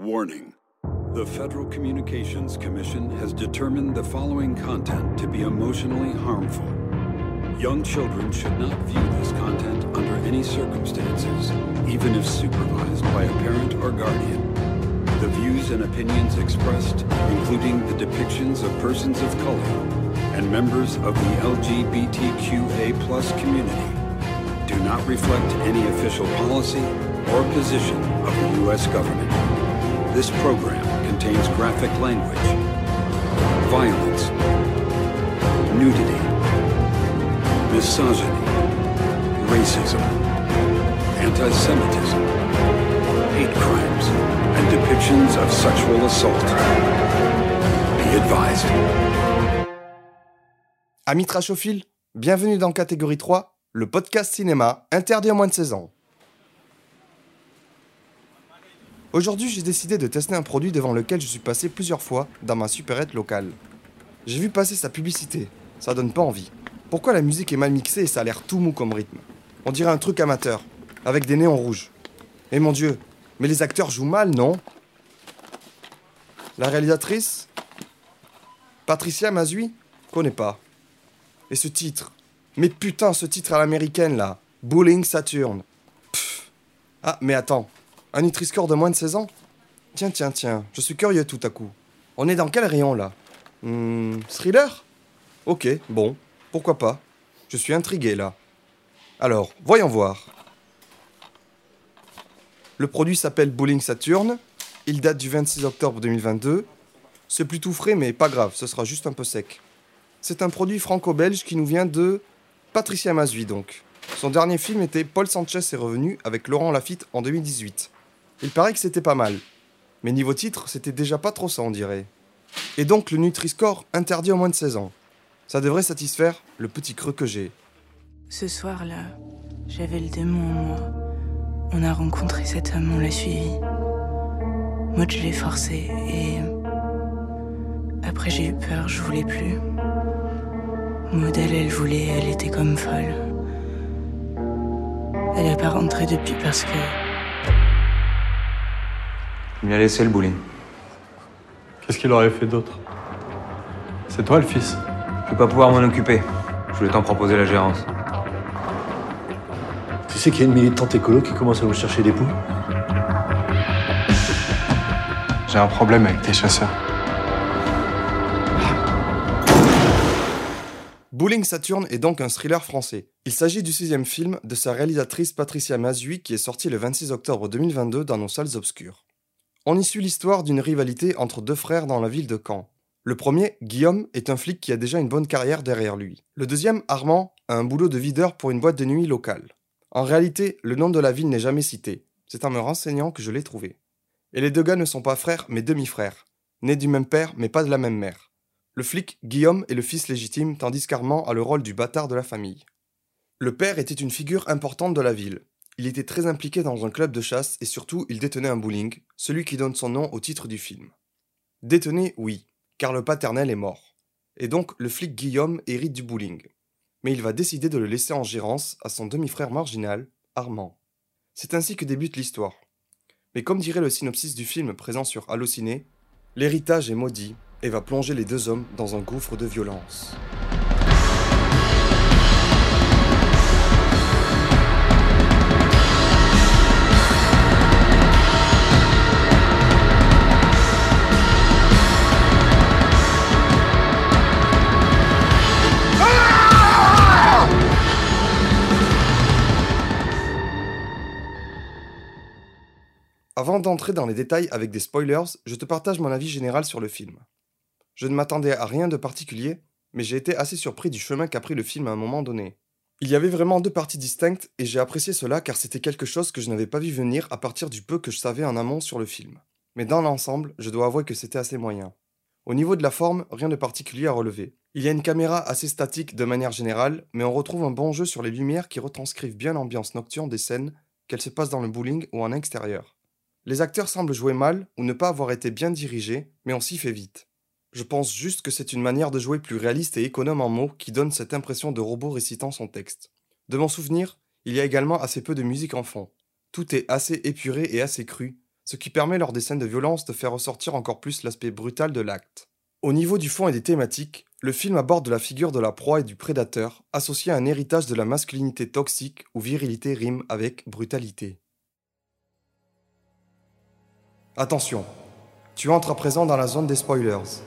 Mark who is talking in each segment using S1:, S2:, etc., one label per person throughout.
S1: Warning. The Federal Communications Commission has determined the following content to be emotionally harmful. Young children should not view this content under any circumstances, even if supervised by a parent or guardian. The views and opinions expressed, including the depictions of persons of color and members of the LGBTQA community, do not reflect any official policy or position of the U.S. government. This program contains graphic language, violence, nudity, misogyny, racism, anti-Semitism, hate crimes, and depictions of sexual assault. Be advised.
S2: Amis trashophiles, bienvenue dans Catégorie 3, le podcast cinéma interdit à moins de 16 ans. Aujourd'hui, j'ai décidé de tester un produit devant lequel je suis passé plusieurs fois dans ma supérette locale. J'ai vu passer sa publicité, ça donne pas envie. Pourquoi la musique est mal mixée et ça a l'air tout mou comme rythme On dirait un truc amateur, avec des néons rouges. Et mon dieu, mais les acteurs jouent mal, non La réalisatrice Patricia Mazui Connais pas. Et ce titre Mais putain, ce titre à l'américaine là Bowling Saturn. Pfff. Ah, mais attends. Un Nutri-Score de moins de 16 ans Tiens, tiens, tiens, je suis curieux tout à coup. On est dans quel rayon là? Hmm, thriller? Ok, bon, pourquoi pas. Je suis intrigué là. Alors, voyons voir. Le produit s'appelle Bowling Saturn. Il date du 26 octobre 2022. C'est plutôt frais, mais pas grave, ce sera juste un peu sec. C'est un produit franco-belge qui nous vient de Patricia Mazui donc. Son dernier film était Paul Sanchez est revenu avec Laurent Lafitte en 2018. Il paraît que c'était pas mal. Mais niveau titre, c'était déjà pas trop ça on dirait. Et donc le Nutri-Score interdit au moins de 16 ans. Ça devrait satisfaire le petit creux que j'ai.
S3: Ce soir-là, j'avais le démon en moi. On a rencontré cet homme, on l'a suivi. Moi, je l'ai forcé et. Après, j'ai eu peur, je voulais plus. Maud, elle, elle voulait, elle était comme folle. Elle est pas rentrée depuis parce que.
S4: Il m'y a laissé le bowling.
S5: Qu'est-ce qu'il aurait fait d'autre? C'est toi le fils
S4: Je vais pas pouvoir m'en occuper. Je voulais t'en proposer la gérance.
S6: Tu sais qu'il y a une militante écolo qui commence à vous chercher des poux?
S5: J'ai un problème avec tes chasseurs.
S2: Bowling Saturn est donc un thriller français. Il s'agit du sixième film de sa réalisatrice Patricia Mazui qui est sorti le 26 octobre 2022 dans nos salles obscures. On y suit l'histoire d'une rivalité entre deux frères dans la ville de Caen. Le premier, Guillaume, est un flic qui a déjà une bonne carrière derrière lui. Le deuxième, Armand, a un boulot de videur pour une boîte de nuit locale. En réalité, le nom de la ville n'est jamais cité. C'est en me renseignant que je l'ai trouvé. Et les deux gars ne sont pas frères mais demi-frères, nés du même père mais pas de la même mère. Le flic, Guillaume, est le fils légitime tandis qu'Armand a le rôle du bâtard de la famille. Le père était une figure importante de la ville. Il était très impliqué dans un club de chasse et surtout il détenait un bowling, celui qui donne son nom au titre du film. Détenait, oui, car le paternel est mort. Et donc le flic Guillaume hérite du bowling. Mais il va décider de le laisser en gérance à son demi-frère marginal, Armand. C'est ainsi que débute l'histoire. Mais comme dirait le synopsis du film présent sur Allociné, l'héritage est maudit et va plonger les deux hommes dans un gouffre de violence. Avant d'entrer dans les détails avec des spoilers, je te partage mon avis général sur le film. Je ne m'attendais à rien de particulier, mais j'ai été assez surpris du chemin qu'a pris le film à un moment donné. Il y avait vraiment deux parties distinctes et j'ai apprécié cela car c'était quelque chose que je n'avais pas vu venir à partir du peu que je savais en amont sur le film. Mais dans l'ensemble, je dois avouer que c'était assez moyen. Au niveau de la forme, rien de particulier à relever. Il y a une caméra assez statique de manière générale, mais on retrouve un bon jeu sur les lumières qui retranscrivent bien l'ambiance nocturne des scènes, qu'elles se passent dans le bowling ou en extérieur. Les acteurs semblent jouer mal ou ne pas avoir été bien dirigés, mais on s'y fait vite. Je pense juste que c'est une manière de jouer plus réaliste et économe en mots qui donne cette impression de robot récitant son texte. De mon souvenir, il y a également assez peu de musique en fond. Tout est assez épuré et assez cru, ce qui permet lors des scènes de violence de faire ressortir encore plus l'aspect brutal de l'acte. Au niveau du fond et des thématiques, le film aborde la figure de la proie et du prédateur, associé à un héritage de la masculinité toxique où virilité rime avec brutalité. Attention, tu entres à présent dans la zone des spoilers.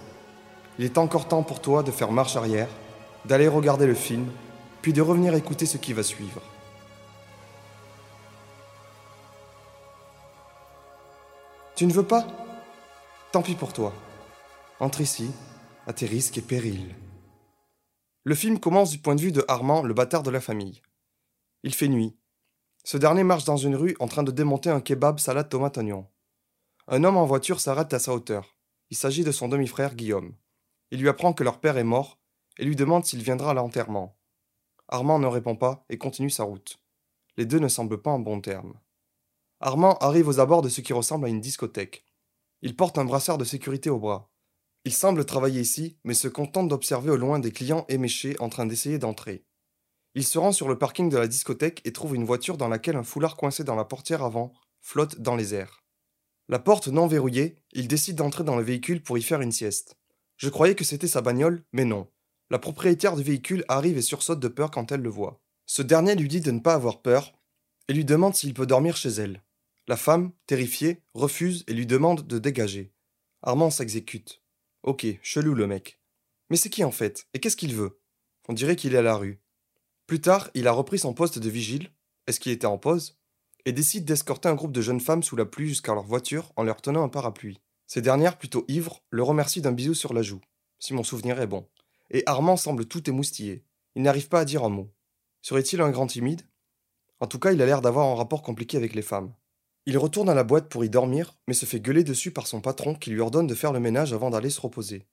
S2: Il est encore temps pour toi de faire marche arrière, d'aller regarder le film, puis de revenir écouter ce qui va suivre. Tu ne veux pas? Tant pis pour toi. Entre ici, à tes risques et périls. Le film commence du point de vue de Armand, le bâtard de la famille. Il fait nuit. Ce dernier marche dans une rue en train de démonter un kebab salade tomate oignon. Un homme en voiture s'arrête à sa hauteur. Il s'agit de son demi-frère Guillaume. Il lui apprend que leur père est mort et lui demande s'il viendra à l'enterrement. Armand ne répond pas et continue sa route. Les deux ne semblent pas en bons termes. Armand arrive aux abords de ce qui ressemble à une discothèque. Il porte un brassard de sécurité au bras. Il semble travailler ici, mais se contente d'observer au loin des clients éméchés en train d'essayer d'entrer. Il se rend sur le parking de la discothèque et trouve une voiture dans laquelle un foulard coincé dans la portière avant flotte dans les airs. La porte non verrouillée, il décide d'entrer dans le véhicule pour y faire une sieste. Je croyais que c'était sa bagnole, mais non. La propriétaire du véhicule arrive et sursaute de peur quand elle le voit. Ce dernier lui dit de ne pas avoir peur et lui demande s'il peut dormir chez elle. La femme, terrifiée, refuse et lui demande de dégager. Armand s'exécute. Ok, chelou le mec. Mais c'est qui en fait? Et qu'est-ce qu'il veut? On dirait qu'il est à la rue. Plus tard, il a repris son poste de vigile. Est-ce qu'il était en pause? Et décide d'escorter un groupe de jeunes femmes sous la pluie jusqu'à leur voiture en leur tenant un parapluie. Ces dernières, plutôt ivres, le remercient d'un bisou sur la joue, si mon souvenir est bon. Et Armand semble tout émoustillé. Il n'arrive pas à dire un mot. Serait-il un grand timide? En tout cas, il a l'air d'avoir un rapport compliqué avec les femmes. Il retourne à la boîte pour y dormir, mais se fait gueuler dessus par son patron qui lui ordonne de faire le ménage avant d'aller se reposer.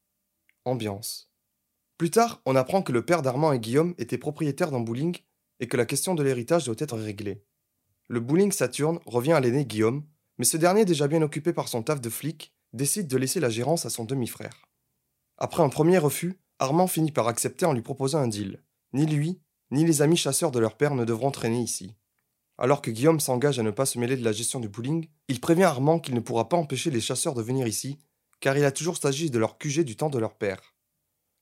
S2: Ambiance. Plus tard, on apprend que le père d'Armand et Guillaume étaient propriétaires d'un bowling et que la question de l'héritage doit être réglée. Le bowling Saturne revient à l'aîné Guillaume, mais ce dernier, déjà bien occupé par son taf de flic, décide de laisser la gérance à son demi-frère. Après un premier refus, Armand finit par accepter en lui proposant un deal. Ni lui, ni les amis chasseurs de leur père ne devront traîner ici. Alors que Guillaume s'engage à ne pas se mêler de la gestion du bowling, il prévient Armand qu'il ne pourra pas empêcher les chasseurs de venir ici, car il a toujours s'agi de leur QG du temps de leur père.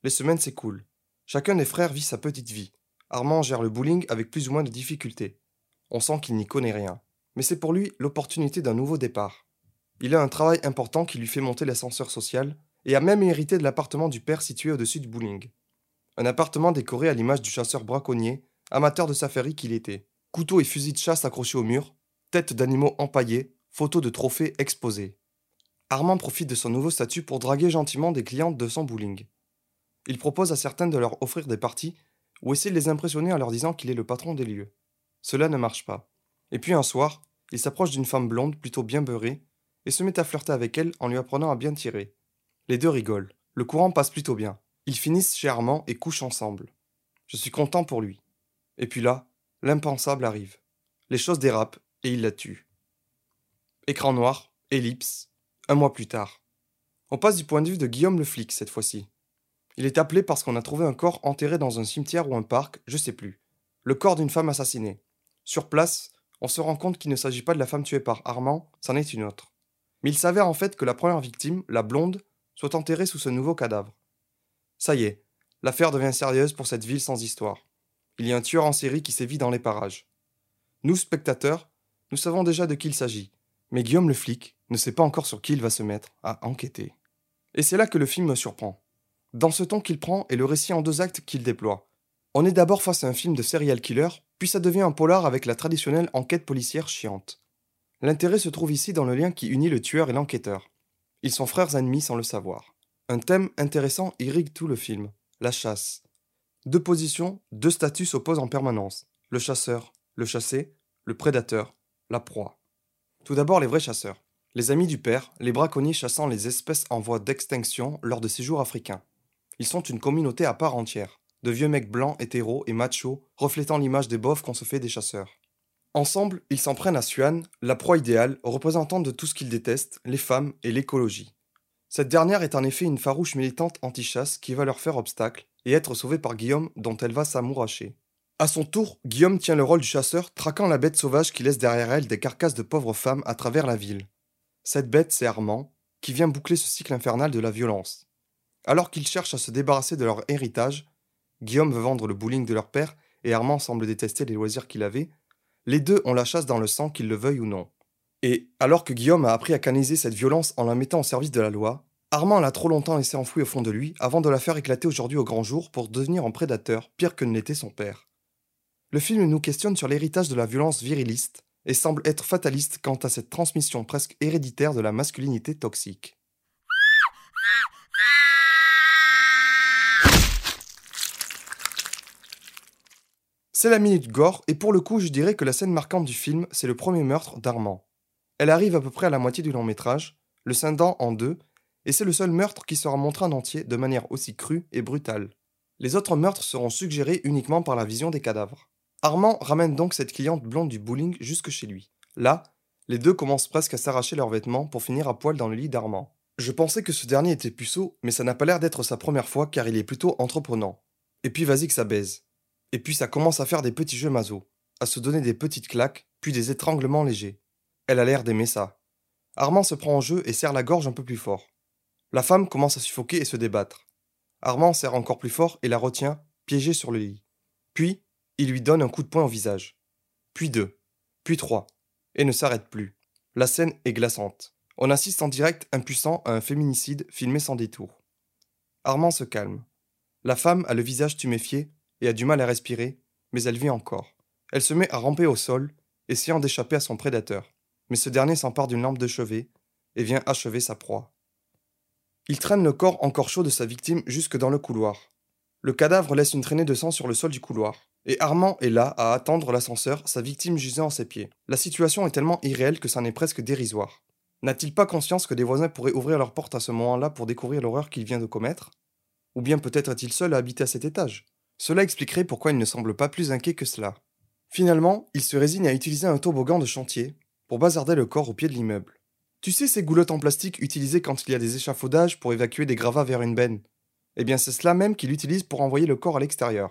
S2: Les semaines s'écoulent. Chacun des frères vit sa petite vie. Armand gère le bowling avec plus ou moins de difficultés. On sent qu'il n'y connaît rien. Mais c'est pour lui l'opportunité d'un nouveau départ. Il a un travail important qui lui fait monter l'ascenseur social et a même hérité de l'appartement du père situé au-dessus du bowling. Un appartement décoré à l'image du chasseur braconnier, amateur de safari qu'il était. Couteaux et fusils de chasse accrochés au mur, têtes d'animaux empaillées, photos de trophées exposées. Armand profite de son nouveau statut pour draguer gentiment des clientes de son bowling. Il propose à certaines de leur offrir des parties ou essaie de les impressionner en leur disant qu'il est le patron des lieux. Cela ne marche pas. Et puis un soir, il s'approche d'une femme blonde plutôt bien beurrée et se met à flirter avec elle en lui apprenant à bien tirer. Les deux rigolent. Le courant passe plutôt bien. Ils finissent chez Armand et couchent ensemble. Je suis content pour lui. Et puis là, l'impensable arrive. Les choses dérapent et il la tue. Écran noir, ellipse, un mois plus tard. On passe du point de vue de Guillaume le flic cette fois-ci. Il est appelé parce qu'on a trouvé un corps enterré dans un cimetière ou un parc, je sais plus. Le corps d'une femme assassinée. Sur place, on se rend compte qu'il ne s'agit pas de la femme tuée par Armand, c'en est une autre. Mais il s'avère en fait que la première victime, la blonde, soit enterrée sous ce nouveau cadavre. Ça y est, l'affaire devient sérieuse pour cette ville sans histoire. Il y a un tueur en série qui sévit dans les parages. Nous, spectateurs, nous savons déjà de qui il s'agit, mais Guillaume le flic ne sait pas encore sur qui il va se mettre à enquêter. Et c'est là que le film me surprend. Dans ce ton qu'il prend et le récit en deux actes qu'il déploie. On est d'abord face à un film de serial killer, puis ça devient un polar avec la traditionnelle enquête policière chiante. L'intérêt se trouve ici dans le lien qui unit le tueur et l'enquêteur. Ils sont frères ennemis sans le savoir. Un thème intéressant irrigue tout le film, la chasse. Deux positions, deux statuts s'opposent en permanence. Le chasseur, le chassé, le prédateur, la proie. Tout d'abord les vrais chasseurs. Les amis du père, les braconniers chassant les espèces en voie d'extinction lors de séjours africains. Ils sont une communauté à part entière de vieux mecs blancs, hétéros et machos, reflétant l'image des bofs qu'on se fait des chasseurs. Ensemble, ils s'en prennent à Suan, la proie idéale, représentante de tout ce qu'ils détestent, les femmes et l'écologie. Cette dernière est en effet une farouche militante anti-chasse qui va leur faire obstacle et être sauvée par Guillaume dont elle va s'amouracher. À son tour, Guillaume tient le rôle du chasseur, traquant la bête sauvage qui laisse derrière elle des carcasses de pauvres femmes à travers la ville. Cette bête, c'est Armand, qui vient boucler ce cycle infernal de la violence. Alors qu'ils cherchent à se débarrasser de leur héritage, Guillaume veut vendre le bowling de leur père et Armand semble détester les loisirs qu'il avait, les deux ont la chasse dans le sang, qu'ils le veuillent ou non. Et alors que Guillaume a appris à canaliser cette violence en la mettant au service de la loi, Armand l'a trop longtemps laissé enfouie au fond de lui avant de la faire éclater aujourd'hui au grand jour pour devenir un prédateur pire que ne l'était son père. Le film nous questionne sur l'héritage de la violence viriliste et semble être fataliste quant à cette transmission presque héréditaire de la masculinité toxique. C'est la minute gore, et pour le coup, je dirais que la scène marquante du film, c'est le premier meurtre d'Armand. Elle arrive à peu près à la moitié du long métrage, le scindant en deux, et c'est le seul meurtre qui sera montré en entier de manière aussi crue et brutale. Les autres meurtres seront suggérés uniquement par la vision des cadavres. Armand ramène donc cette cliente blonde du bowling jusque chez lui. Là, les deux commencent presque à s'arracher leurs vêtements pour finir à poil dans le lit d'Armand. Je pensais que ce dernier était puceau, mais ça n'a pas l'air d'être sa première fois car il est plutôt entreprenant. Et puis vas-y que ça baise. Et puis ça commence à faire des petits jeux maso, à se donner des petites claques, puis des étranglements légers. Elle a l'air d'aimer ça. Armand se prend en jeu et serre la gorge un peu plus fort. La femme commence à suffoquer et se débattre. Armand serre encore plus fort et la retient, piégée sur le lit. Puis, il lui donne un coup de poing au visage. Puis deux. Puis trois. Et ne s'arrête plus. La scène est glaçante. On assiste en direct impuissant à un féminicide filmé sans détour. Armand se calme. La femme a le visage tuméfié et a du mal à respirer, mais elle vit encore. Elle se met à ramper au sol, essayant d'échapper à son prédateur. Mais ce dernier s'empare d'une lampe de chevet et vient achever sa proie. Il traîne le corps encore chaud de sa victime jusque dans le couloir. Le cadavre laisse une traînée de sang sur le sol du couloir. Et Armand est là à attendre l'ascenseur, sa victime gisant à ses pieds. La situation est tellement irréelle que ça n'est presque dérisoire. N'a-t-il pas conscience que des voisins pourraient ouvrir leur porte à ce moment-là pour découvrir l'horreur qu'il vient de commettre? Ou bien peut-être est-il seul à habiter à cet étage? Cela expliquerait pourquoi il ne semble pas plus inquiet que cela. Finalement, il se résigne à utiliser un toboggan de chantier pour bazarder le corps au pied de l'immeuble. Tu sais ces goulottes en plastique utilisées quand il y a des échafaudages pour évacuer des gravats vers une benne? Eh bien c'est cela même qu'il utilise pour envoyer le corps à l'extérieur.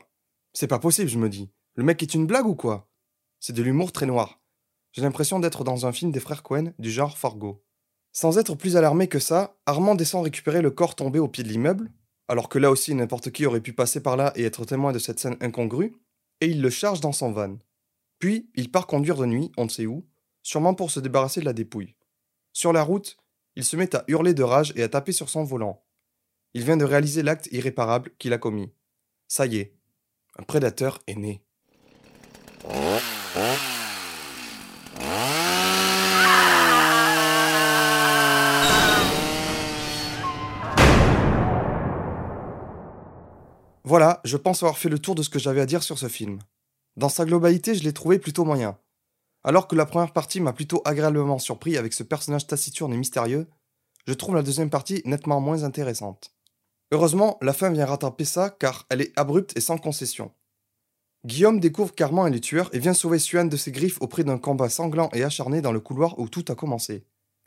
S2: C'est pas possible, je me dis. Le mec est une blague ou quoi? C'est de l'humour très noir. J'ai l'impression d'être dans un film des frères Cohen du genre Fargo. Sans être plus alarmé que ça, Armand descend récupérer le corps tombé au pied de l'immeuble, alors que là aussi n'importe qui aurait pu passer par là et être témoin de cette scène incongrue, et il le charge dans son van. Puis, il part conduire de nuit, on ne sait où, sûrement pour se débarrasser de la dépouille. Sur la route, il se met à hurler de rage et à taper sur son volant. Il vient de réaliser l'acte irréparable qu'il a commis. Ça y est, un prédateur est né. Voilà, je pense avoir fait le tour de ce que j'avais à dire sur ce film. Dans sa globalité, je l'ai trouvé plutôt moyen. Alors que la première partie m'a plutôt agréablement surpris avec ce personnage taciturne et mystérieux, je trouve la deuxième partie nettement moins intéressante. Heureusement, la fin vient rattraper ça car elle est abrupte et sans concession. Guillaume découvre qu'Armand est le tueur et vient sauver Suan de ses griffes au prix d'un combat sanglant et acharné dans le couloir où tout a commencé.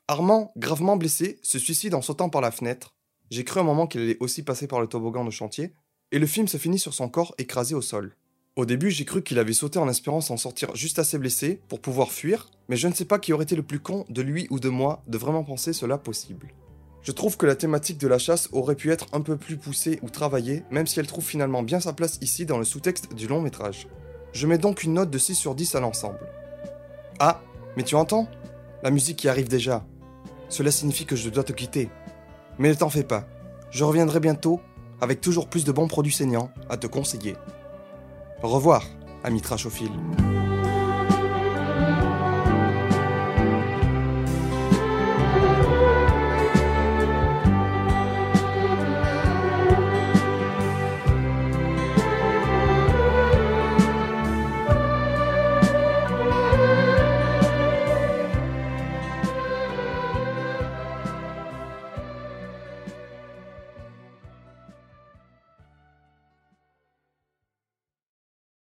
S2: Armand, gravement blessé, se suicide en sautant par la fenêtre. J'ai cru un moment qu'il allait aussi passer par le toboggan de chantier, et le film se finit sur son corps écrasé au sol. Au début, j'ai cru qu'il avait sauté en espérant s'en sortir juste assez blessé pour pouvoir fuir, mais je ne sais pas qui aurait été le plus con de lui ou de moi de vraiment penser cela possible. Je trouve que la thématique de la chasse aurait pu être un peu plus poussée ou travaillée, même si elle trouve finalement bien sa place ici dans le sous-texte du long métrage. Je mets donc une note de 6 sur 10 à l'ensemble. Ah, mais tu entends? La musique qui arrive déjà. Cela signifie que je dois te quitter. Mais ne t'en fais pas, je reviendrai bientôt avec toujours plus de bons produits saignants à te conseiller. Au revoir, ami Trachophile.